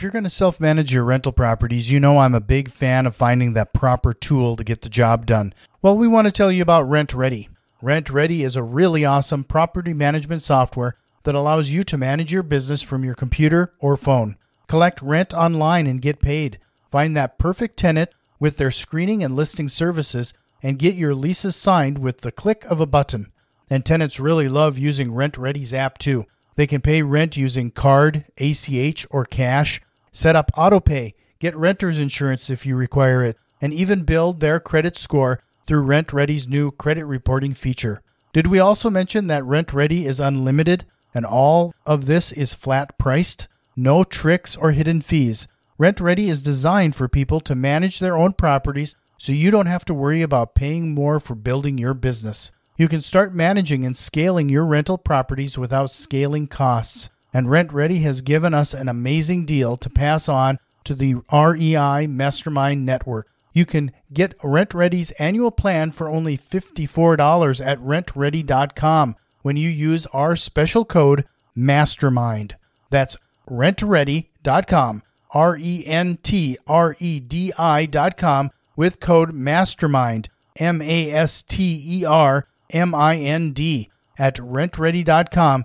If you're going to self manage your rental properties, you know I'm a big fan of finding that proper tool to get the job done. Well, we want to tell you about RentRedi. Rent Ready is a really awesome property management software that allows you to manage your business from your computer or phone. Collect rent online and get paid. Find that perfect tenant with their screening and listing services and get your leases signed with the click of a button. And tenants really love using RentRedi's app too. They can pay rent using card, ACH, or cash, set up autopay, get renter's insurance if you require it, and even build their credit score through RentRedi's new credit reporting feature. Did we also mention that RentRedi is unlimited and all of this is flat priced? No tricks or hidden fees. RentRedi is designed for people to manage their own properties so you don't have to worry about paying more for building your business. You can start managing and scaling your rental properties without scaling costs. And RentRedi has given us an amazing deal to pass on to the REI Mastermind Network. You can get RentRedi's annual plan for only $54 at rentredi.com when you use our special code MASTERMIND. That's rentredi.com, R E N T R E D I.com with code MASTERMIND, M A S T E R M I N D at rentredi.com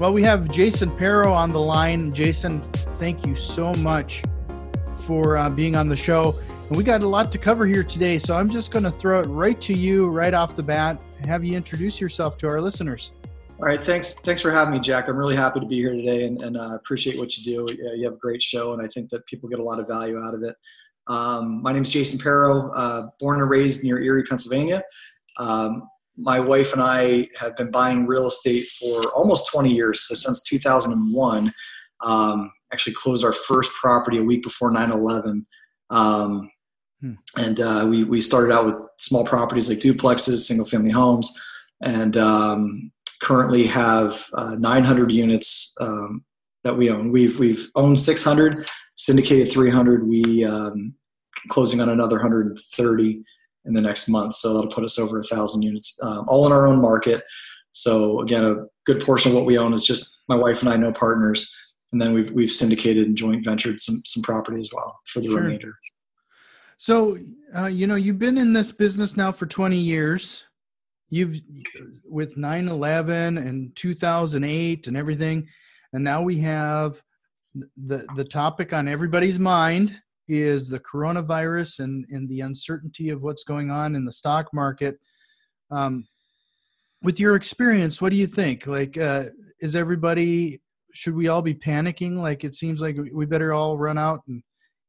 Well, we have Jason Pero on the line. Jason, thank you so much for uh, being on the show. And we got a lot to cover here today, so I'm just going to throw it right to you right off the bat and have you introduce yourself to our listeners. All right, thanks. Thanks for having me, Jack. I'm really happy to be here today, and, and uh, appreciate what you do. You have a great show, and I think that people get a lot of value out of it. Um, my name is Jason Pero, uh, born and raised near Erie, Pennsylvania. Um, my wife and I have been buying real estate for almost 20 years, so since 2001. Um, actually closed our first property a week before 9/11, um, hmm. and uh, we we started out with small properties like duplexes, single family homes, and um, currently have uh, 900 units um, that we own. We've we've owned 600, syndicated 300. We um, closing on another 130 in the next month. So that'll put us over a thousand units, um, all in our own market. So again, a good portion of what we own is just my wife and I, no partners, and then we've we've syndicated and joint ventured some some property as well for the sure. remainder. So uh, you know, you've been in this business now for 20 years. You've with 9/11 and 2008 and everything, and now we have the the topic on everybody's mind is the coronavirus and, and the uncertainty of what's going on in the stock market. Um, with your experience, what do you think? Like, uh, is everybody, should we all be panicking? Like, it seems like we better all run out and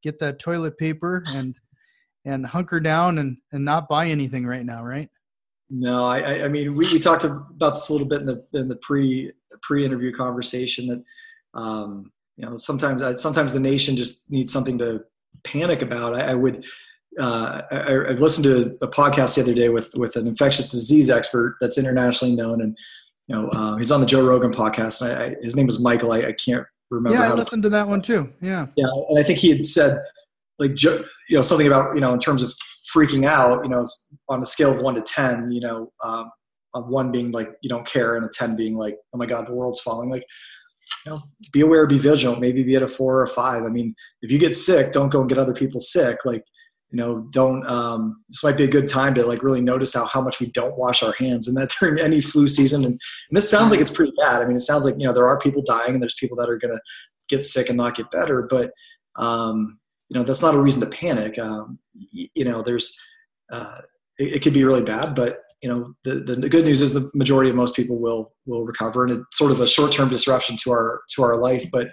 get that toilet paper and, and hunker down and, and not buy anything right now, right? No, I, I mean, we, we talked about this a little bit in the, in the pre, pre-interview conversation that, um, you know, sometimes, sometimes the nation just needs something to panic about. I, I would. Uh, I, I, listened to a podcast the other day with with an infectious disease expert that's internationally known, and you know uh, he's on the Joe Rogan podcast. And I, his name was Michael. I, can't remember. Yeah, I listened to, to that one too. Yeah. Yeah, and I think he had said like you know something about you know in terms of freaking out. You know, on a scale of one to ten, you know, um, of one being like you don't care, and a ten being like oh my god, the world's falling. Like you know, be aware, be vigilant, maybe be at a four or a five. I mean, if you get sick, don't go and get other people sick. Like, you know, don't, um, this might be a good time to like really notice how, how much we don't wash our hands and that during any flu season. And, and this sounds like it's pretty bad. I mean, it sounds like, you know, there are people dying and there's people that are going to get sick and not get better, but, um, you know, that's not a reason to panic. Um, you know, there's, uh, it, it could be really bad, but you know the, the good news is the majority of most people will will recover and it's sort of a short-term disruption to our to our life but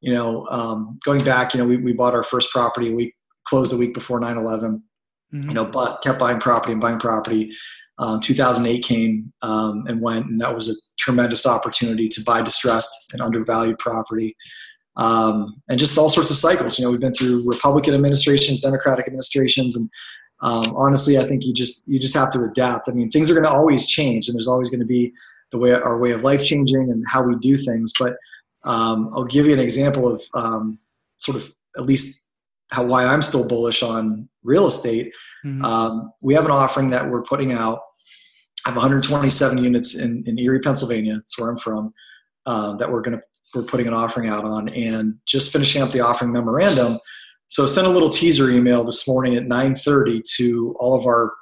you know um, going back you know we, we bought our first property we closed the week before 9-11 mm-hmm. you know but kept buying property and buying property um, 2008 came um, and went and that was a tremendous opportunity to buy distressed and undervalued property um, and just all sorts of cycles. You know, we've been through Republican administrations, Democratic administrations, and um, honestly, I think you just you just have to adapt. I mean, things are going to always change, and there's always going to be the way our way of life changing and how we do things. But um, I'll give you an example of um, sort of at least how why I'm still bullish on real estate. Mm-hmm. Um, we have an offering that we're putting out. I have 127 units in, in Erie, Pennsylvania. That's where I'm from. Uh, that we're going to we're putting an offering out on, and just finishing up the offering memorandum. So sent a little teaser email this morning at 9:30 to all of our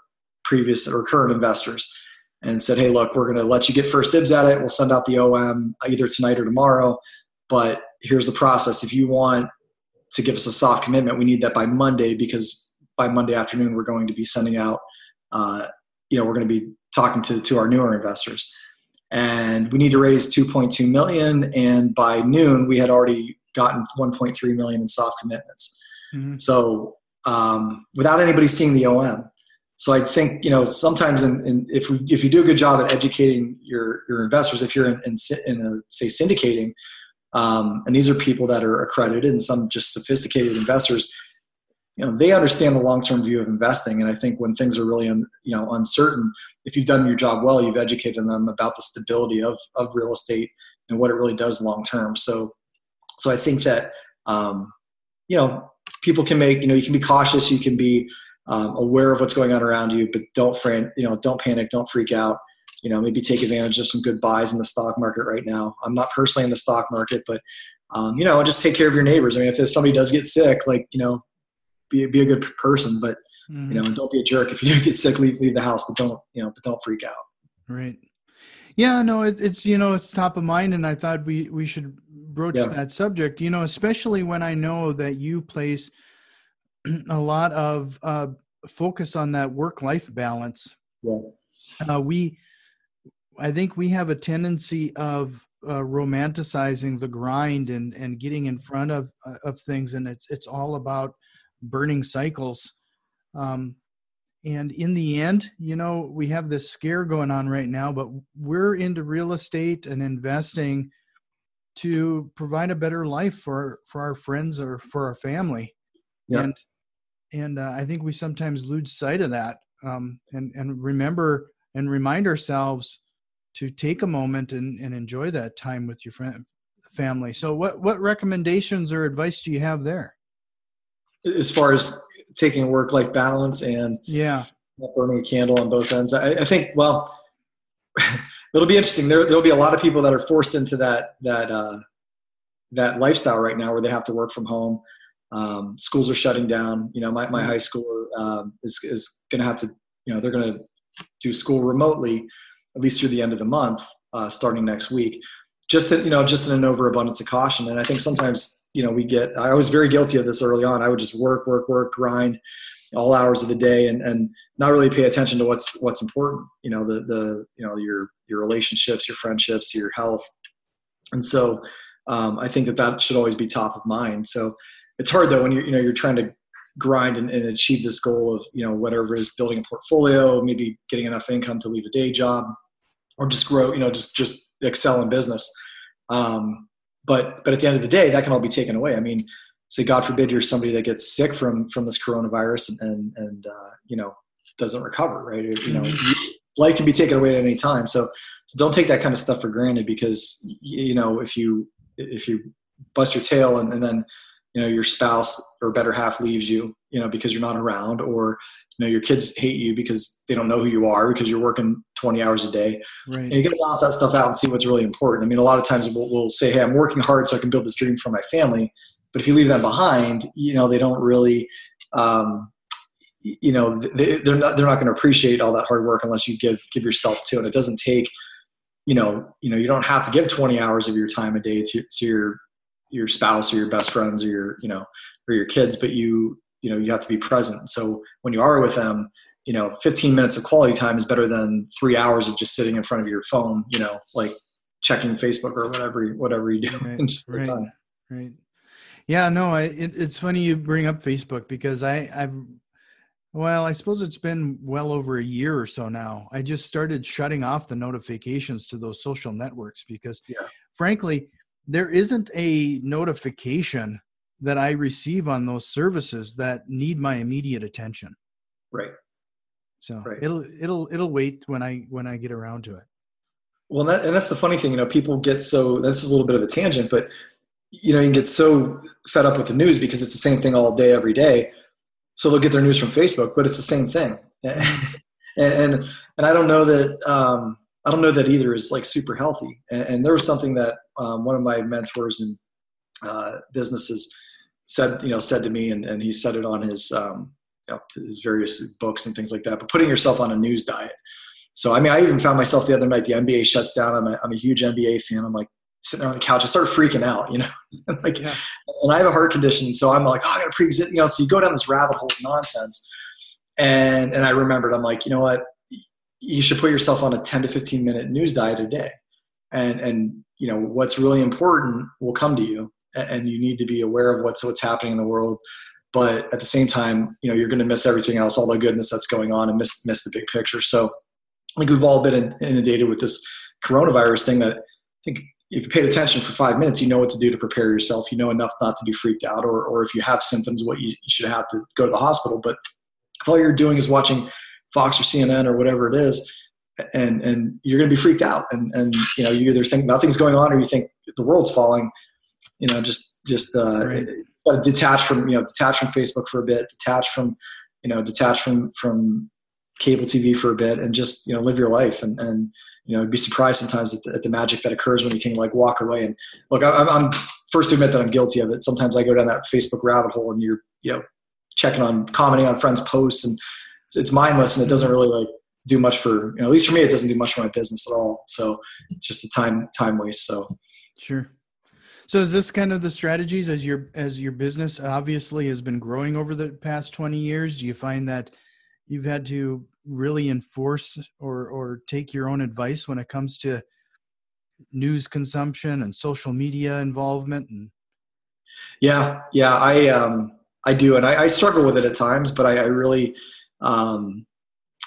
previous or current investors, and said, "Hey, look, we're going to let you get first dibs at it. We'll send out the OM either tonight or tomorrow, but here's the process. If you want to give us a soft commitment, we need that by Monday because by Monday afternoon we're going to be sending out. Uh, you know, we're going to be talking to to our newer investors." and we need to raise 2.2 million and by noon we had already gotten 1.3 million in soft commitments mm-hmm. so um, without anybody seeing the om so i think you know sometimes in, in, if, we, if you do a good job at educating your, your investors if you're in, in, in a, say syndicating um, and these are people that are accredited and some just sophisticated investors you know they understand the long-term view of investing. And i think when things are really un, you know uncertain if you've done your job well you've educated them about the stability of, of real estate and what it really does long term so so i think that um, you know people can make you know you can be cautious you can be um, aware of what's going on around you but don't fran- you know don't panic don't freak out you know maybe take advantage of some good buys in the stock market right now i'm not personally in the stock market but um, you know just take care of your neighbors i mean if somebody does get sick like you know be, be a good person, but mm-hmm. you know, don't be a jerk. If you do get sick, leave, leave the house, but don't, you know, but don't freak out. Right. Yeah, no, it, it's, you know, it's top of mind. And I thought we, we should broach yeah. that subject, you know, especially when I know that you place a lot of uh, focus on that work-life balance. Yeah. Uh, we, I think we have a tendency of uh, romanticizing the grind and and getting in front of uh, of things, and it's it's all about burning cycles. Um, and in the end, you know, we have this scare going on right now, but we're into real estate and investing to provide a better life for for our friends or for our family. Yep. And and uh, I think we sometimes lose sight of that. Um, and and remember and remind ourselves to take a moment and, and enjoy that time with your friend family. So what what recommendations or advice do you have there? as far as taking work life balance and yeah burning a candle on both ends i, I think well it'll be interesting. There, there'll be a lot of people that are forced into that that uh, that lifestyle right now where they have to work from home. Um, schools are shutting down. You know my, my mm-hmm. high school um, is, is going to have to you know they're going to do school remotely at least through the end of the month uh, starting next week. Just to, you know just in an overabundance of caution. And i think sometimes you know we get i was very guilty of this early on. I would just work work work grind all hours of the day and and not really pay attention to what's what's important you know the the you know your your relationships your friendships your health. And so um, i think that that should always be top of mind. So it's hard though when you're you know you're trying to grind and, and achieve this goal of you know whatever is building a portfolio maybe getting enough income to leave a day job or just grow you know just just excel in business. Um, but but at the end of the day, that can all be taken away. I mean, say God forbid you're somebody that gets sick from from this coronavirus and and, and uh, you know doesn't recover, right? You know, mm-hmm. life can be taken away at any time. So so don't take that kind of stuff for granted because you know if you if you bust your tail and, and then you know your spouse or better half leaves you you know because you're not around or you know your kids hate you because they don't know who you are because you're working 20 hours a day right. and you got to balance that stuff out and see what's really important i mean a lot of times we'll, we'll, say hey i'm working hard so i can build this dream for my family but if you leave them behind you know they don't really um, you know they, they're not they're not going to appreciate all that hard work unless you give give yourself to it it doesn't take you know you know you don't have to give 20 hours of your time a day to, to your your spouse or your best friends or your you know or your kids but you you know you have to be present so when you are with them you know 15 minutes of quality time is better than three hours of just sitting in front of your phone you know like checking facebook or whatever whatever you do right, right, right. yeah no I, it, it's funny you bring up facebook because i i've well i suppose it's been well over a year or so now i just started shutting off the notifications to those social networks because yeah. frankly there isn't a notification that I receive on those services that need my immediate attention. Right. So right. it'll it'll it'll wait when I when I get around to it. Well, and, that, and that's the funny thing, you know, people get so this is a little bit of a tangent, but you know, you get so fed up with the news because it's the same thing all day, every day. So they'll get their news from Facebook, but it's the same thing. and, and, and I don't know that, um, I don't know that either is like super healthy. And, and there was something that um, one of my mentors in uh, businesses said, you know, said to me, and, and he said it on his, um, you know, his various books and things like that. But putting yourself on a news diet. So I mean, I even found myself the other night. The NBA shuts down. I'm a, I'm a huge NBA fan. I'm like sitting there on the couch. I started freaking out, you know, like, yeah. and I have a heart condition, so I'm like, oh, I got to pre-exist, you know. So you go down this rabbit hole of nonsense, and and I remembered, I'm like, you know what, you should put yourself on a 10 to 15 minute news diet a day, and and you know what's really important will come to you, and you need to be aware of what's what's happening in the world. But at the same time, you know, you're going to miss everything else, all the goodness that's going on, and miss miss the big picture. So, I think we've all been inundated with this coronavirus thing that I think if you paid attention for five minutes, you know what to do to prepare yourself. You know enough not to be freaked out, or, or if you have symptoms, what you, you should have to go to the hospital. But if all you're doing is watching Fox or CNN or whatever it is, and and you're going to be freaked out, and and you know you either think nothing's going on or you think the world's falling. You know, just just uh, right. detach from you know detach from Facebook for a bit, detach from you know detach from from cable TV for a bit, and just you know live your life and and you know, be surprised sometimes at the, at the, magic that occurs when you can like walk away. And look, I'm, I'm, first to admit that I'm guilty of it. Sometimes I go down that Facebook rabbit hole and you're, you know, checking on, commenting on friends' posts, and it's, it's mindless and it doesn't really like do much for, you know, at least for me, it doesn't do much for my business at all. So it's just a time time waste. So sure. So is this kind of the strategies as your as your business obviously has been growing over the past 20 years? Do you find that you've had to really enforce or or take your own advice when it comes to news consumption and social media involvement and yeah yeah i um i do and i, I struggle with it at times but i, I really um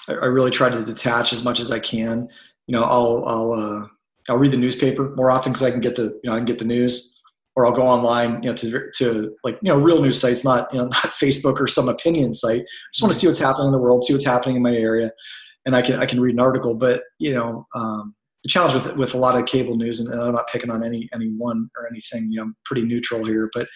I, I, really try to detach as much as i can. You know i'll i'll uh i'll read the newspaper more often because i can get the you know i can get the news or I'll go online, you know, to, to like, you know, real news sites, not, you know, not Facebook or some opinion site. I just want to see what's happening in the world, see what's happening in my area. And I can, I can read an article, but you know, um, the challenge with, with a lot of cable news, and, and, I'm not picking on any, any one or anything, you know, I'm pretty neutral here, but,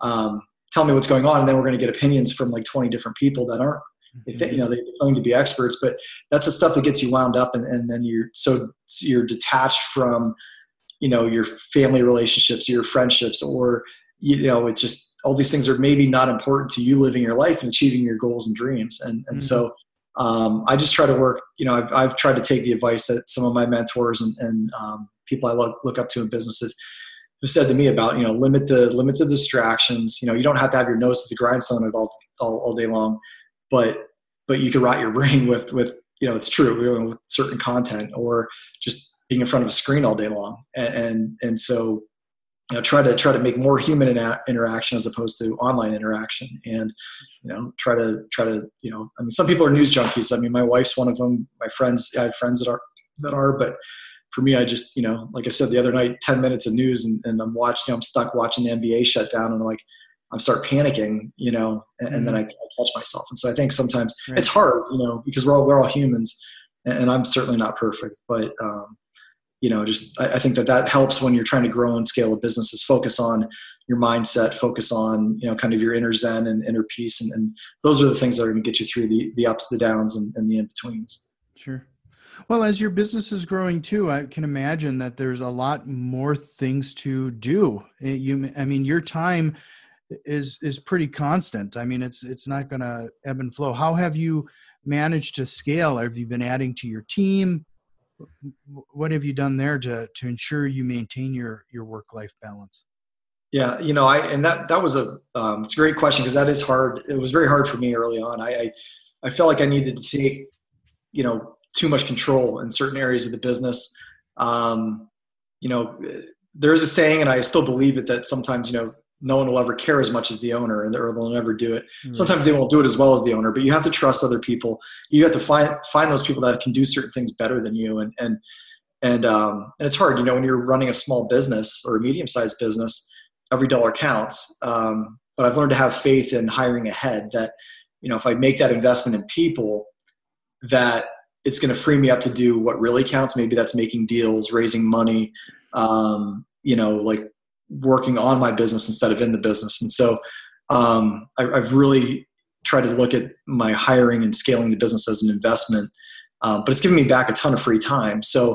um, tell me what's going on. And then we're going to get opinions from like 20 different people that aren't, mm-hmm. you know, they claim to be experts, but that's the stuff that gets you wound up. And, and then you're so you're detached from, you know your family relationships your friendships or you know it just all these things are maybe not important to you living your life and achieving your goals and dreams and and mm-hmm. so um, i just try to work you know I've, I've, tried to take the advice that some of my mentors and, and um, people i look, look up to in businesses have said to me about you know limit the limit the distractions you know you don't have to have your nose to the grindstone all, all, all day long but but you can rot your brain with with you know it's true with certain content or just being in front of a screen all day long and and, and so you know try to try to make more human interaction as opposed to online interaction and you know try to try to you know i mean some people are news junkies i mean my wife's one of them my friends i have friends that are that are but for me i just you know like i said the other night 10 minutes of news and, and i'm watching you know, i'm stuck watching the nba shut down and i'm like i'm start panicking you know and, mm-hmm. and then I, I, catch myself and so i think sometimes right. it's hard you know because we're all we're all humans and, and i'm certainly not perfect but um you know just I, I, think that that helps when you're trying to grow and scale a business is focus on your mindset focus on you know kind of your inner zen and inner peace. And, and those are the things that are going to get you through the the ups the downs and, and the in-betweens. Sure. Well as your business is growing too i can imagine that there's a lot more things to do. Eh, you i mean your time is is pretty constant. I mean it's it's not going to ebb and flow. How have you managed to scale? Have you been adding to your team what have you done there to to ensure you maintain your your work life balance? Yeah, you know, I and that that was a um, it's a great question because that is hard. It was very hard for me early on. I, I I felt like I needed to take you know too much control in certain areas of the business. Um, you know, there's a saying, and I still believe it that sometimes you know no one will ever care as much as the owner and or they'll never do it mm-hmm. sometimes they won't do it as well as the owner but you have to trust other people you have to find find those people that can do certain things better than you and and And um, and it's hard, you know, when you're running a small business or a medium sized business, every dollar counts. Um, but I've learned to have faith in hiring ahead. That you know, if I make that investment in people, that it's going to free me up to do what really counts. Maybe that's making deals, raising money, um, you know, like working on my business instead of in the business. And so um, I, have really tried to look at my hiring and scaling the business as an investment, um, but it's given me back a ton of free time. So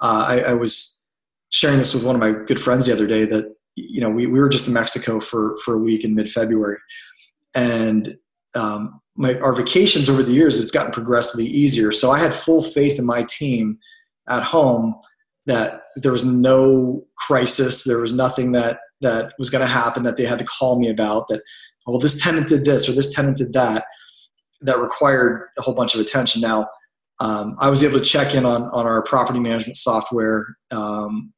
uh, I, I, was sharing this with one of my good friends the other day that you know we, we were just in Mexico for for a week in mid February, and um, my our vacations over the years it's gotten progressively easier. So I had full faith in my team at home that there was no crisis, there was nothing that that was going to happen that they had to call me about. That well, this tenant did this or this tenant did that, that required a whole bunch of attention. Now, um, I was able to check in on on our property management software um,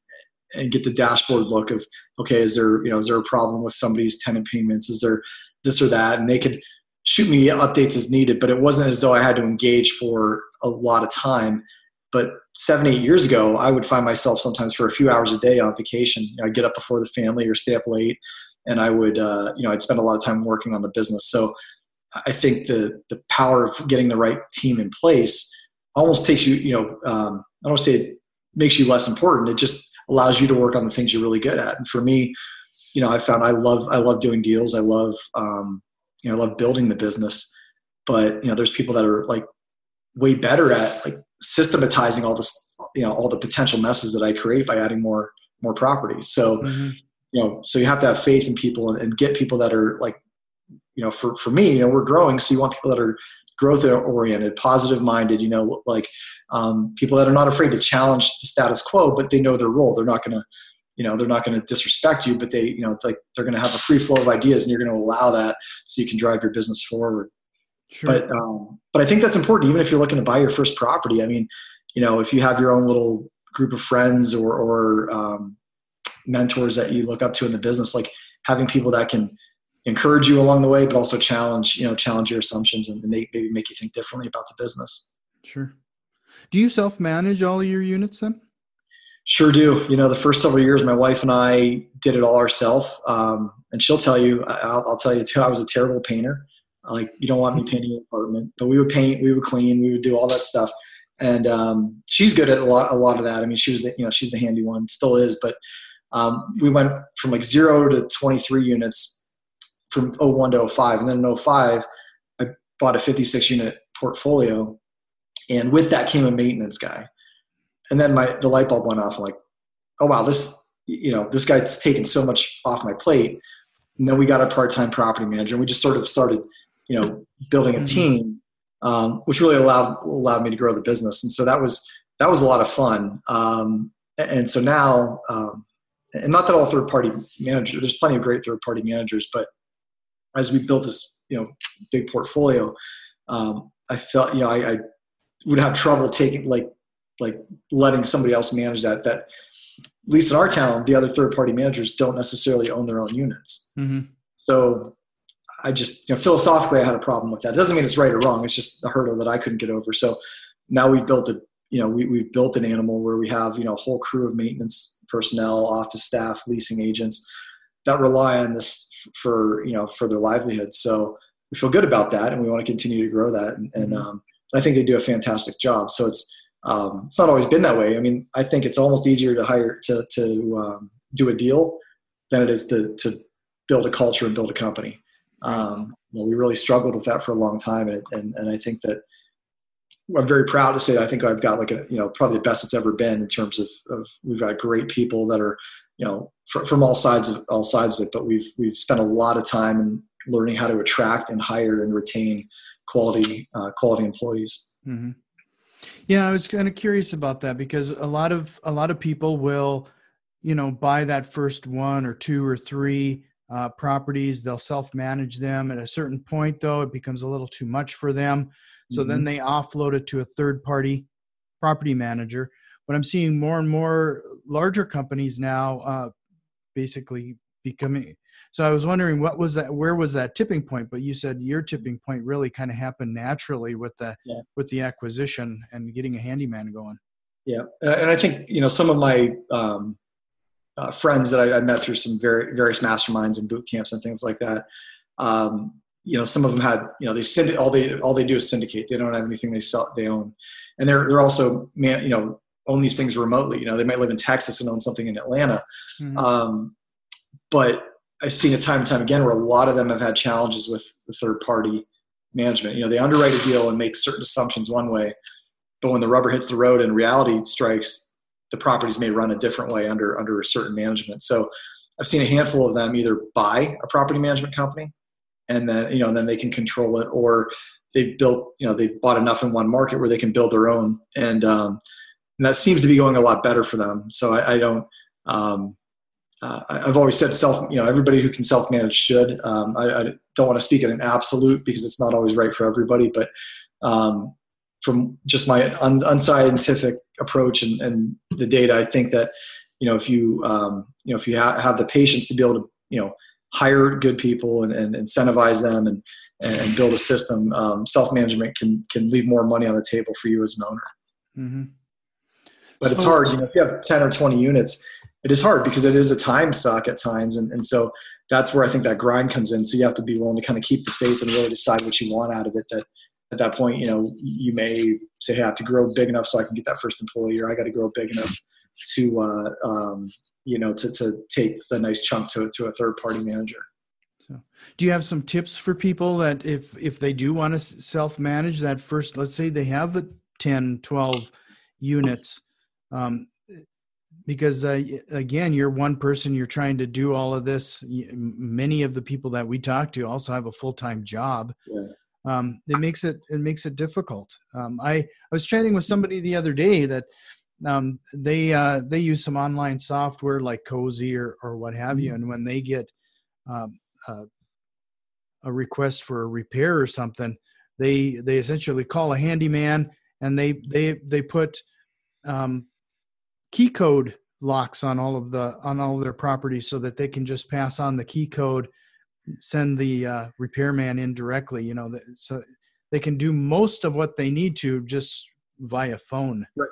and get the dashboard look of okay, is there you know is there a problem with somebody's tenant payments? Is there this or that? And they could shoot me updates as needed, but it wasn't as though I had to engage for a lot of time. But seven, eight years ago, I would find myself sometimes for a few hours a day on vacation. You know, I'd get up before the family or stay up late, and I would, uh, you know, I'd spend a lot of time working on the business. So I think the the power of getting the right team in place almost takes you, you know, um, I don't say it makes you less important. It just allows you to work on the things you're really good at. And for me, you know, I found I love I love doing deals. I love um, you know, I love building the business, but you know, there's people that are like way better at like systematizing all this, you know, all the potential messes that I create by adding more more properties. So, mm-hmm. you know, so you have to have faith in people and, and get people that are like, you know, for for me, you know, we're growing, so you want people that are growth oriented, positive minded, you know, like um, people that are not afraid to challenge the status quo, but they know their role. They're not going to you know they're not going to disrespect you but they you know like they're going to have a free flow of ideas and you're going to allow that so you can drive your business forward sure. but um, but i think that's important even if you're looking to buy your first property i mean you know if you have your own little group of friends or or um, mentors that you look up to in the business like having people that can encourage you along the way but also challenge you know challenge your assumptions and make, maybe make you think differently about the business sure do you self manage all your units then Sure do. You know, the first several years, my wife and I did it all ourselves. Um, and she'll tell you, I'll, I'll, tell you too, I was a terrible painter. Like, you don't want me painting an apartment, but we would paint, we would clean, we would do all that stuff. And um, she's good at a lot, a lot of that. I mean, she was the, you know, she's the handy one, still is. But um, we went from like zero to 23 units from 01 to 05. And then in 05, I bought a 56 unit portfolio. And with that came a maintenance guy and then my the light bulb went off. Like, oh wow, this you know this guy's taken so much off my plate. And then we got a part-time property manager, and we just sort of started, you know, building a mm-hmm. team, um, which really allowed allowed me to grow the business. And so that was that was a lot of fun. Um, and so now, um, and not that all third-party managers, there's plenty of great third-party managers, but as we built this, you know, big portfolio, um, I felt, you know, I, I would have trouble taking like like letting somebody else manage that that at least in our town the other third party managers don't necessarily own their own units mm-hmm. so i just you know philosophically i had a problem with that it doesn't mean it's right or wrong it's just a hurdle that i couldn't get over so now we've built a you know we, we've built an animal where we have you know a whole crew of maintenance personnel office staff leasing agents that rely on this for you know for their livelihood so we feel good about that and we want to continue to grow that and, and mm-hmm. um, i think they do a fantastic job so it's um, it's not always been that way. I mean, I think it's almost easier to hire to to um, do a deal than it is to to build a culture and build a company. Um, well, we really struggled with that for a long time, and and, and I think that I'm very proud to say I think I've got like a you know probably the best it's ever been in terms of, of we've got great people that are you know fr- from all sides of all sides of it, but we've we've spent a lot of time in learning how to attract and hire and retain quality uh, quality employees. Mm-hmm. Yeah, I was kind of curious about that because a lot of a lot of people will, you know, buy that first one or two or three uh, properties. They'll self manage them. At a certain point, though, it becomes a little too much for them. So mm-hmm. then they offload it to a third party property manager. But I'm seeing more and more larger companies now, uh, basically becoming so I was wondering what was that where was that tipping point? But you said your tipping point really kind of happened naturally with the yeah. with the acquisition and getting a handyman going. Yeah, and I think you know some of my um, uh, friends that I, I, met through some very various masterminds and boot camps and things like that. Um, you know, some of them had you know they synd- all they all they do is syndicate. They don't have anything they sell they own, and they're they're also man you know own these things remotely. You know, they might live in Texas and own something in Atlanta, mm-hmm. um, but I've seen it time and time again where a lot of them have had challenges with the third party management. You know, they underwrite a deal and make certain assumptions one way, but when the rubber hits the road and reality strikes, the properties may run a different way under under a certain management. So I've seen a handful of them either buy a property management company and then you know then they can control it or they've built you know they've bought enough in one market where they can build their own and um, and that seems to be going a lot better for them. So I, I don't. Um, uh, I've always said self. You know, everybody who can self manage should. Um, I, I, don't want to speak in an absolute because it's not always right for everybody, but um, from just my un- unscientific approach and, and, the data, I think that you know if you um, you know if you ha- have the patience to be able to you know hire good people and, and incentivize them and and build a system, um, self management can can leave more money on the table for you as an owner. Mm-hmm but it's hard. You know, if you have 10 or 20 units, it is hard because it is a time suck at times. And, and so that's where I think that grind comes in. So you have to be willing to kind of keep the faith and really decide what you want out of it. That at that point, you know, you may say, hey, I have to grow big enough so I can get that first employee, or I got to grow big enough to, uh, um, you know, to, to take the nice chunk to, to a third party manager. So, do you have some tips for people that if, if they do want to self manage that first, let's say they have a 10, 12 units, um, because uh, again you're one person you're trying to do all of this many of the people that we talk to also have a full-time job yeah. Um, it makes it it makes it difficult um, I, I was chatting with somebody the other day that um, they uh, they use some online software like cozy or, or what have you mm-hmm. and when they get um, uh, a request for a repair or something they they essentially call a handyman and they they they put um, key code locks on all of the on all of their properties so that they can just pass on the key code send the uh, repairman in directly you know so they can do most of what they need to just via phone. Right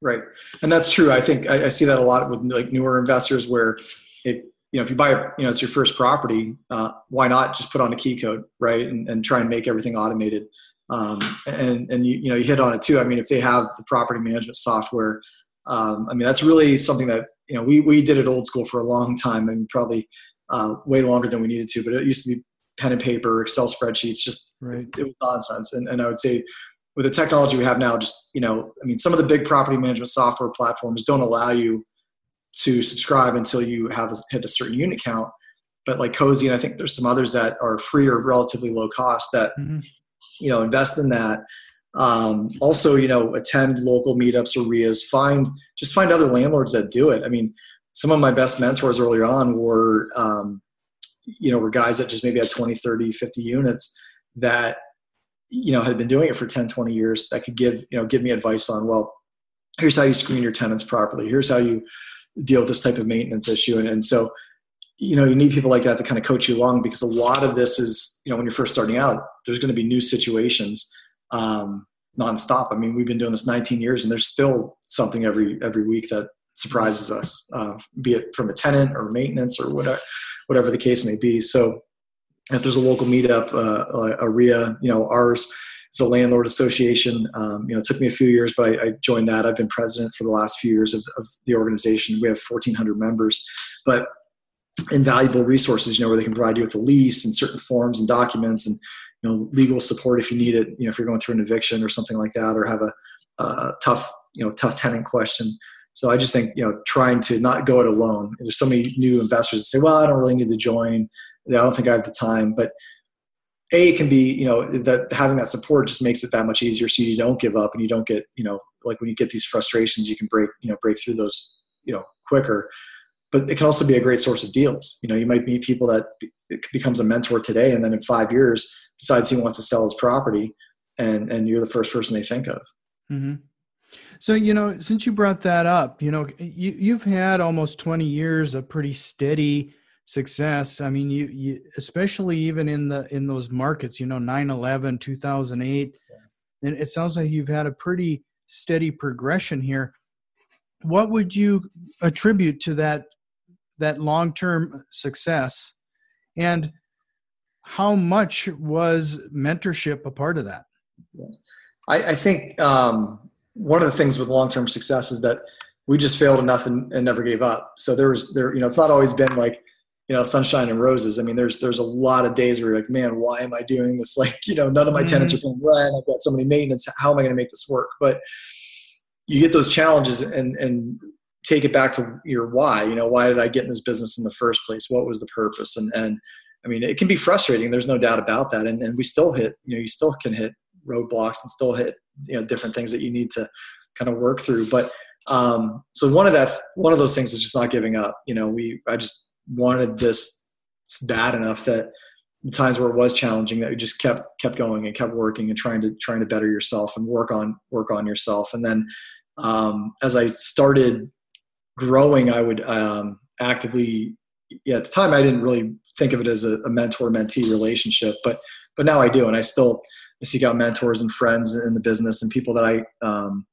right. And that's true. I think i, I see that a lot with like newer investors where it you know if you buy you know it's your first property uh, why not just put on a key code right and, and try and make everything automated? Um, and and you, you know you hit on it too. I mean if they have the property management software um, I mean, that's really something that you know we we did it old school for a long time, and probably uh, way longer than we needed to. But it used to be pen and paper, Excel spreadsheets, just right. it, it was nonsense. And, and I would say with the technology we have now, just you know, I mean, some of the big property management software platforms don't allow you to subscribe until you have a, hit a certain unit count. But like Cozy, and I think there's some others that are free or relatively low cost that mm-hmm. you know invest in that um, also, you know, attend local meetups or RIAs. Find just find other landlords that do it. I mean, some of my best mentors earlier on were, um, you know, were guys that just maybe had 20, 30, 50 units that, you know, had been doing it for 10, 20 years that could give, you know, give me advice on, well, here's how you screen your tenants properly. Here's how you deal with this type of maintenance issue. And, and so, you know, you need people like that to kind of coach you along because a lot of this is, you know, when you're first starting out, there's going to be new situations um, nonstop. I mean, we've been doing this 19 years, and there's still something every every week that surprises us, uh, be it from a tenant or maintenance or whatever whatever the case may be. So, if there's a local meetup, uh, a RIA, you know, ours is a landlord association. Um, you know, it took me a few years, but I, I, joined that. I've been president for the last few years of, of the organization. We have 1,400 members, but invaluable resources, you know, where they can provide you with a lease and certain forms and documents and you know legal support if you need it you know if you're going through an eviction or something like that or have a, tough you know tough tenant question so i just think you know trying to not go it alone. There's so many new investors that say well i don't really need to join. I don't think i have the time. But a can be you know that having that support just makes it that much easier so you don't give up and you don't get you know like when you get these frustrations you can break you know break through those you know quicker. But it can also be a great source of deals. You know you might meet people that becomes a mentor today and then in five years decides he wants to sell his property and and you're the first person they think of. Mm-hmm. So you know since you brought that up you know you, you've had almost 20 years of pretty steady success. I mean you, you especially even in the in those markets you know 9-11 2008 yeah. and it sounds like you've had a pretty steady progression here. What would you attribute to that that long term success, and how much was mentorship a part of that? I, I think um, one of the things with long term success is that we just failed enough and, and never gave up. So there was there, you know, it's not always been like you know sunshine and roses. I mean there's there's a lot of days where you're like man why am i doing this? Like you know none of my mm-hmm. tenants are paying rent. I've got so many maintenance. How am i going to make this work? But you get those challenges and and take it back to your why. You know why did i get in this business in the first place? What was the purpose? And and i mean it can be frustrating. There's no doubt about that. And, and we still hit you know you still can hit roadblocks and still hit you know different things that you need to kind of work through. But um, so one of that one of those things is just not giving up. You know we i just wanted this bad enough that the times where it was challenging that you just kept kept going and kept working and trying to trying to better yourself and work on work on yourself. And then um, as i started growing i would um, actively yeah at the time i didn't really think of it as a, a mentor mentee relationship but but now i do. And i still I seek out mentors and friends in the business and people that i um,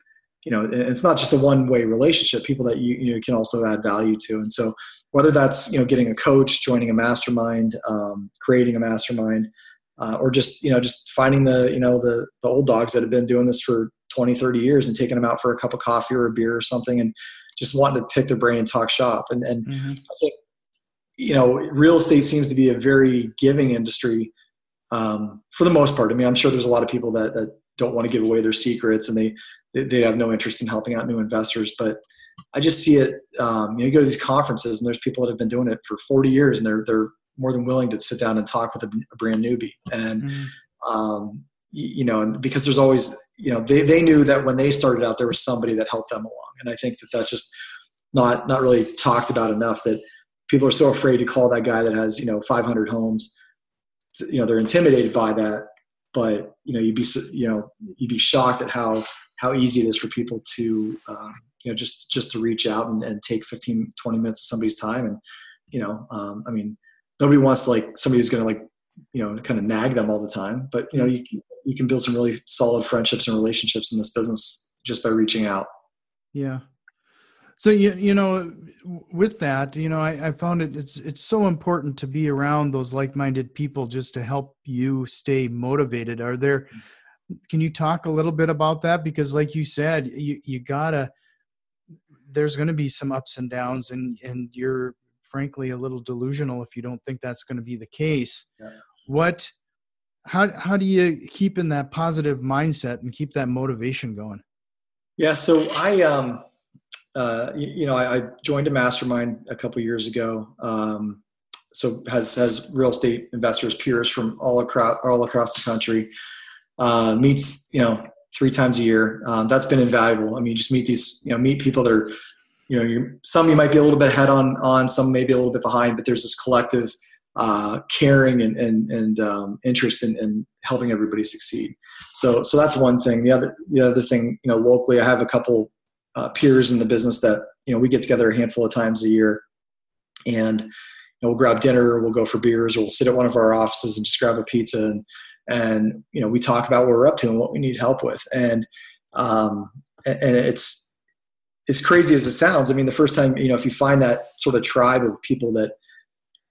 you know it's not just a one way relationship people that you, you know, can also add value to and so whether that's you know getting a coach, joining a mastermind, um, creating a mastermind, uh, or just you know just finding the you know the the old dogs that have been doing this for 20, 30 years and taking them out for a cup of coffee or a beer or something, and just wanting to pick their brain and talk shop. And and mm-hmm. I think you know real estate seems to be a very giving industry um, for the most part. I mean, I'm sure there's a lot of people that that don't want to give away their secrets and they they have no interest in helping out new investors, but I just see it. Um, you, know, you go to these conferences and there's people that have been doing it for 40 years and they're they're more than willing to sit down and talk with a, a brand newbie. And mm-hmm. um, you know, and because there's always you know they they knew that when they started out there was somebody that helped them along, and I think that that's just not not really talked about enough. That people are so afraid to call that guy that has you know 500 homes. You know, they're intimidated by that, but you know you'd be you know you'd be shocked at how how easy it is for people to um, you know just just to reach out and, and take 15 20 minutes of somebody's time. And you know um, i mean nobody wants like somebody who's going to like you know kind of nag them all the time but you know you, you can build some really solid friendships and relationships in this business just by reaching out. Yeah so you you know with that you know I, I found it it's it's so important to be around those like-minded people just to help you stay motivated. Are there can you talk a little bit about that? Because like you said you you gotta there's going to be some ups and downs and and you're frankly a little delusional if you don't think that's going to be the case. Yeah. what how how do you keep in that positive mindset and keep that motivation going? Yeah so i um uh you, you know I, I, joined a mastermind a couple years ago um so has has real estate investors peers from all across all across the country uh meets you know three times a year. Um, that's been invaluable. I mean, you just meet these, you know, meet people that are, you know, some you might be a little bit ahead on, on some maybe a little bit behind, but there's this collective uh, caring and, and, and um, interest in, in, helping everybody succeed. So, so that's one thing. The other, the other thing, you know, locally, I have a couple uh, peers in the business that, you know, we get together a handful of times a year and, you know, we'll grab dinner, we'll go for beers, or we'll sit at one of our offices and just grab a pizza and, and you know we talk about what we're up to and what we need help with. And um, and it's as crazy as it sounds i mean the first time you know if you find that sort of tribe of people that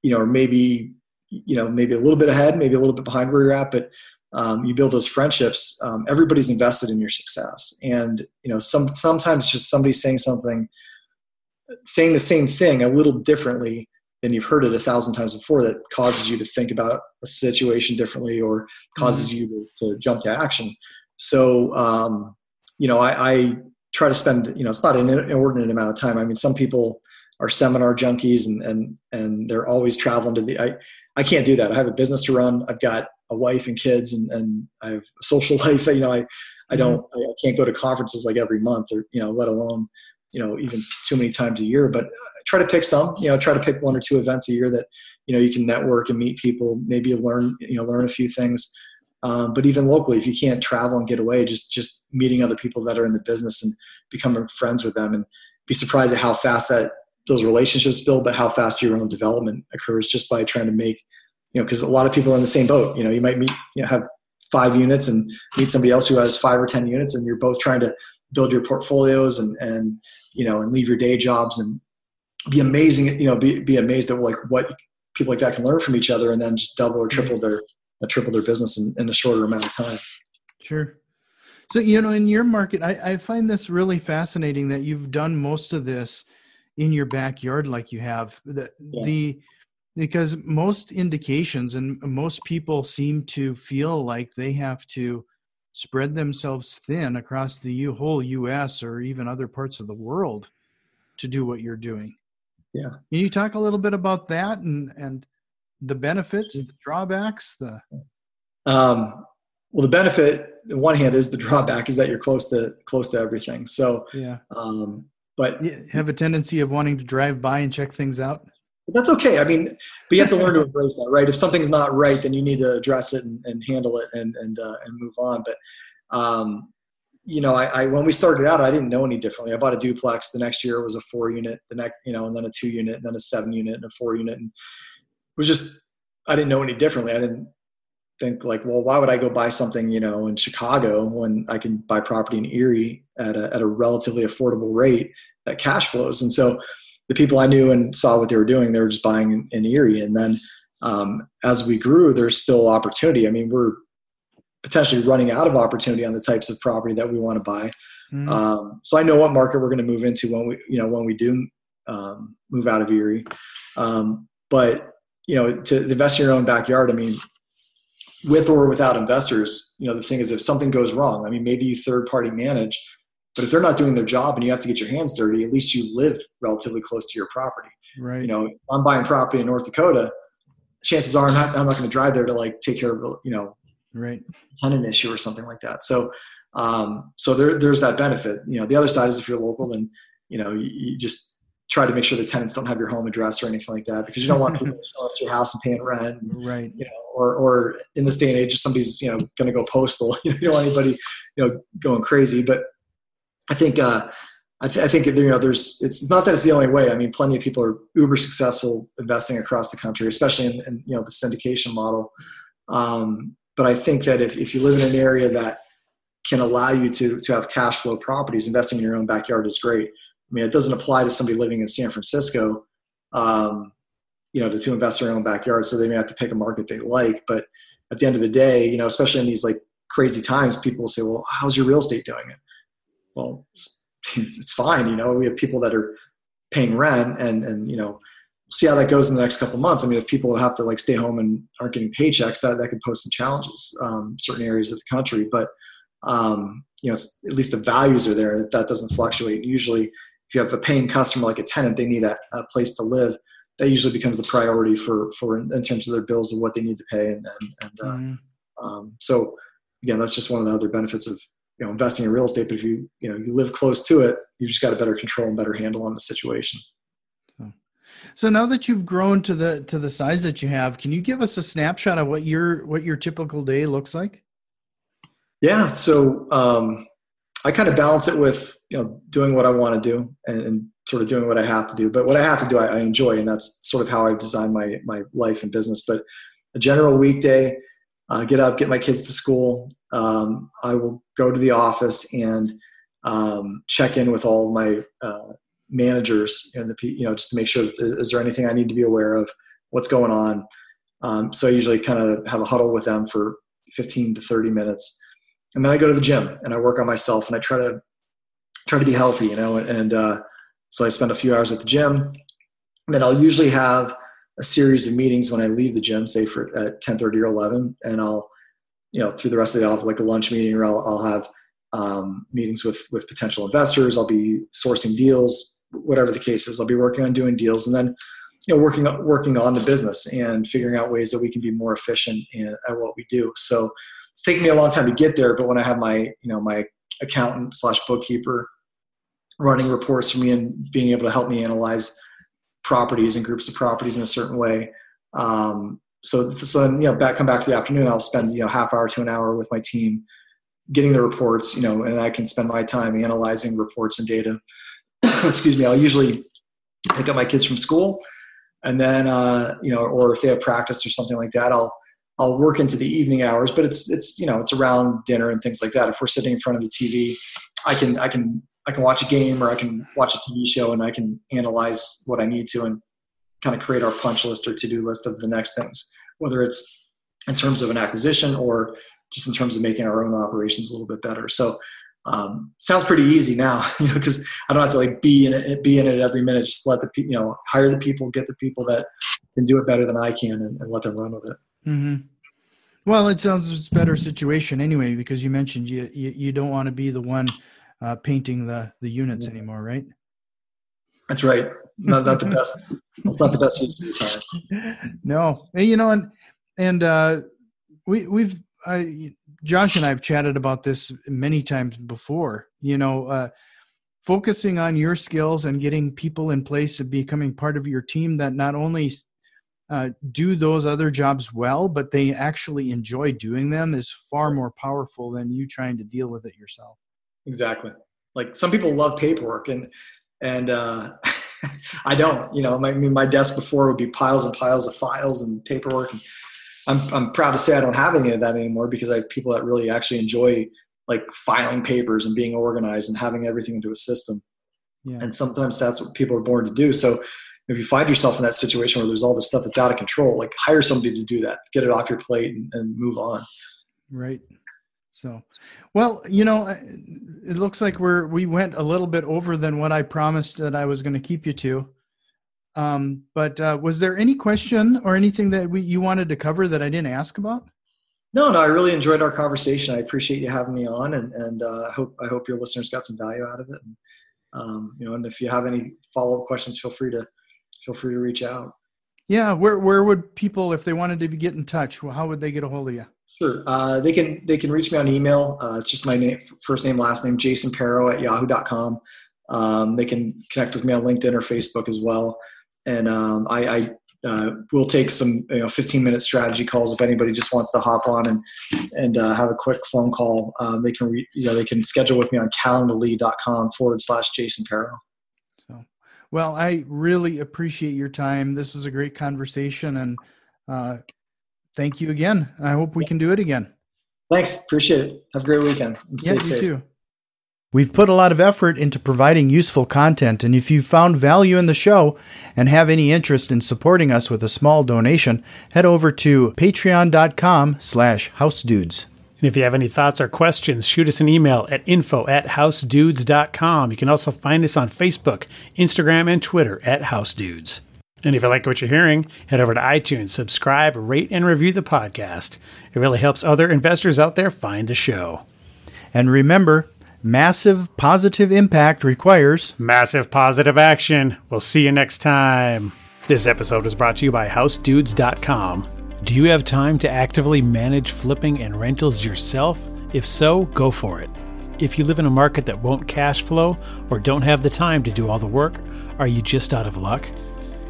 you know are maybe you know maybe a little bit ahead maybe a little bit behind where you're at but um, you build those friendships um, everybody's invested in your success. And you know some sometimes just somebody saying something saying the same thing a little differently than you've heard it a thousand times before that causes you to think about a situation differently or causes mm-hmm. you to, to, jump to action. So um, you know I, I, try to spend you know it's not an inordinate amount of time. I mean some people are seminar junkies and and and they're always traveling to the i i can't do that. I have a business to run. I've got a wife and kids and, and i have a social life you know i i don't mm-hmm. I, I can't go to conferences like every month or you know let alone you know even too many times a year but I try to pick some you know try to pick one or two events a year that you know you can network and meet people maybe learn you know learn a few things um, but even locally if you can't travel and get away just just meeting other people that are in the business and becoming friends with them and be surprised at how fast that those relationships build but how fast your own development occurs just by trying to make you know because a lot of people are in the same boat. You know you might meet you know have five units and meet somebody else who has five or ten units and you're both trying to build your portfolios and and you know and leave your day jobs and be amazing you know be, be amazed at like what people like that can learn from each other and then just double or triple their uh, triple their business in, in a shorter amount of time. Sure. So you know in your market I, I find this really fascinating that you've done most of this in your backyard like you have. The, yeah. the because most indications and most people seem to feel like they have to spread themselves thin across the whole US or even other parts of the world to do what you're doing. Yeah. Can you talk a little bit about that and and the benefits, the drawbacks, the um well the benefit on one hand is the drawback is that you're close to close to everything. So yeah. Um but you have a tendency of wanting to drive by and check things out. That's okay. I mean, but you have to learn to embrace that, right? If something's not right, then you need to address it and, and handle it and and uh, and move on. But um, you know, I, I, when we started out, I didn't know any differently. I bought a duplex. The next year it was a four unit. The next, you know, and then a two unit, and then a seven unit, and a four unit, and it was just I didn't know any differently. I didn't think like, well, why would I go buy something, you know, in Chicago when I can buy property in Erie at a at a relatively affordable rate that cash flows? And so the people I knew and saw what they were doing, they were just buying in, in Erie. And then um, as we grew, there's still opportunity. I mean, we're potentially running out of opportunity on the types of property that we want to buy. Mm-hmm. Um, so I know what market we're going to move into when we, you know, when we do um, move out of Erie. Um, but you know, to invest in your own backyard, I mean, with or without investors, you know, the thing is, if something goes wrong, I mean, maybe you third party manage, but if they're not doing their job and you have to get your hands dirty, at least you live relatively close to your property. Right. You know, I'm buying property in North Dakota. Chances are I'm not, I'm not going to drive there to like take care of, you know, right tenant issue or something like that. So, um, so there, there's that benefit. You know, the other side is if you're local, then you know you, you just try to make sure the tenants don't have your home address or anything like that because you don't want people showing up to your house and paying rent. right. You know, or or in this day and age, if somebody's you know going to go postal, you, know, you don't want anybody you know going crazy. But I think. Uh, I, th- I, think you know there's it's not that it's the only way. I mean, plenty of people are uber successful investing across the country, especially in, in you know the syndication model. Um, but I think that if, if you live in an area that can allow you to, to have cash flow properties, investing in your own backyard is great. I mean, it doesn't apply to somebody living in San Francisco, um, you know, to, to invest in their own backyard. So they may have to pick a market they like. But at the end of the day, you know, especially in these like crazy times, people will say, well, how's your real estate doing it? Well, it's, it's fine. You know, we have people that are paying rent and, and, you know, see how that goes in the next couple months. I mean, if people have to like stay home and aren't getting paychecks, that that could pose some challenges um, certain areas of the country. But um, you know, at least the values are there. That doesn't fluctuate. Usually, if you have a paying customer like a tenant, they need a, a place to live. That usually becomes the priority for for in terms of their bills and what they need to pay. And and, and uh, mm-hmm. um, so again, that's just one of the other benefits of you know investing in real estate. But if you you know you live close to it, you just got a better control and better handle on the situation. So now that you've grown to the to the size that you have, can you give us a snapshot of what your what your typical day looks like? Yeah, so um, I kind of balance it with you know doing what I want to do and, and, sort of doing what I have to do. But what I have to do, I, I enjoy, and that's sort of how I've designed my my life and business. But a general weekday, uh, get up, get my kids to school. Um, I will go to the office and um, check in with all my uh, managers and the you know just to make sure that is there anything I need to be aware of, what's going on. Um, so I usually kind of have a huddle with them for 15 to 30 minutes, and then I go to the gym and I work on myself and I try to try to be healthy, you know. And uh, so I spend a few hours at the gym. And then I'll usually have a series of meetings when I leave the gym, say for at 10:30 or 11, and I'll you know through the rest of the day I'll have like a lunch meeting or I'll, I'll have um, meetings with with potential investors. I'll be sourcing deals whatever the case is. I'll be working on doing deals and then you know working working on the business and figuring out ways that we can be more efficient in, at what we do. So it's taken me a long time to get there, but when I have my you know my accountant slash bookkeeper running reports for me and being able to help me analyze properties and groups of properties in a certain way. Um, so, so then, you know, back, come back to the afternoon, I'll spend, you know, half hour to an hour with my team getting the reports, you know, and I can spend my time analyzing reports and data excuse me, I'll usually pick up my kids from school, and then uh, you know, or if they have practice or something like that, I'll I'll work into the evening hours. But it's it's you know it's around dinner and things like that. If we're sitting in front of the TV, I can I can I can watch a game or I can watch a TV show and I can analyze what I need to and kind of create our punch list or to do list of the next things, whether it's in terms of an acquisition or just in terms of making our own operations a little bit better. So um, sounds pretty easy now, you know, because I don't have to like be in it, be in it every minute. Just let the you know hire the people, get the people that can do it better than I can, and, and let them run with it. Mm-hmm. Well, it sounds it's a better situation anyway because you mentioned you you, you don't want to be the one uh, painting the the units anymore, right? That's right. Not, not the best. It's not the best use of your time. No, you know, and and uh, we we've I, Josh and I have chatted about this many times before. You know, uh, focusing on your skills and getting people in place and becoming part of your team that not only uh, do those other jobs well, but they actually enjoy doing them is far more powerful than you trying to deal with it yourself. Exactly. Like some people love paperwork and and uh, I don't. You know, my, I mean, my desk before would be piles and piles of files and paperwork. And I'm I'm proud to say I don't have any of that anymore because I have people that really actually enjoy like filing papers and being organized and having everything into a system. Yeah. And sometimes that's what people are born to do. So if you find yourself in that situation where there's all this stuff that's out of control, like hire somebody to do that, get it off your plate and, and move on. Right. So, well, you know, it looks like we're we went a little bit over than what I promised that I was going to keep you to. Um, but uh, was there any question or anything that we you wanted to cover that I didn't ask about? No, no, I really enjoyed our conversation. I appreciate you having me on, and and uh, I hope I hope your listeners got some value out of it. And, um, you know, and if you have any follow up questions, feel free to feel free to reach out. Yeah, where where would people, if they wanted to get in touch, well, how would they get a hold of you? Sure, uh, they can they can reach me on email. Uh, it's just my name, first name, last name, Jason Pero at yahoo.com. Um, they can connect with me on LinkedIn or Facebook as well. And um, I, I uh, will take some you know 15 minute strategy calls if anybody just wants to hop on and and uh, have a quick phone call. Um, they can re, you know they can schedule with me on calendly.com forward slash Jason Pero. Well, I really appreciate your time. This was a great conversation, and uh, thank you again. I hope we can do it again. Thanks. Appreciate it. Have a great weekend. yeah, you safe. too. We've put a lot of effort into providing useful content, and if you found value in the show and have any interest in supporting us with a small donation, head over to patreon.com slash housedudes. And if you have any thoughts or questions, shoot us an email at info at housedudes.com. You can also find us on Facebook, Instagram, and Twitter at housedudes. And if you like what you're hearing, head over to iTunes, subscribe, rate, and review the podcast. It really helps other investors out there find the show. And remember, massive positive impact requires massive positive action. We'll see you next time. This episode was brought to you by HouseDudes.com. Do you have time to actively manage flipping and rentals yourself? If so, go for it. If you live in a market that won't cash flow or don't have the time to do all the work, are you just out of luck?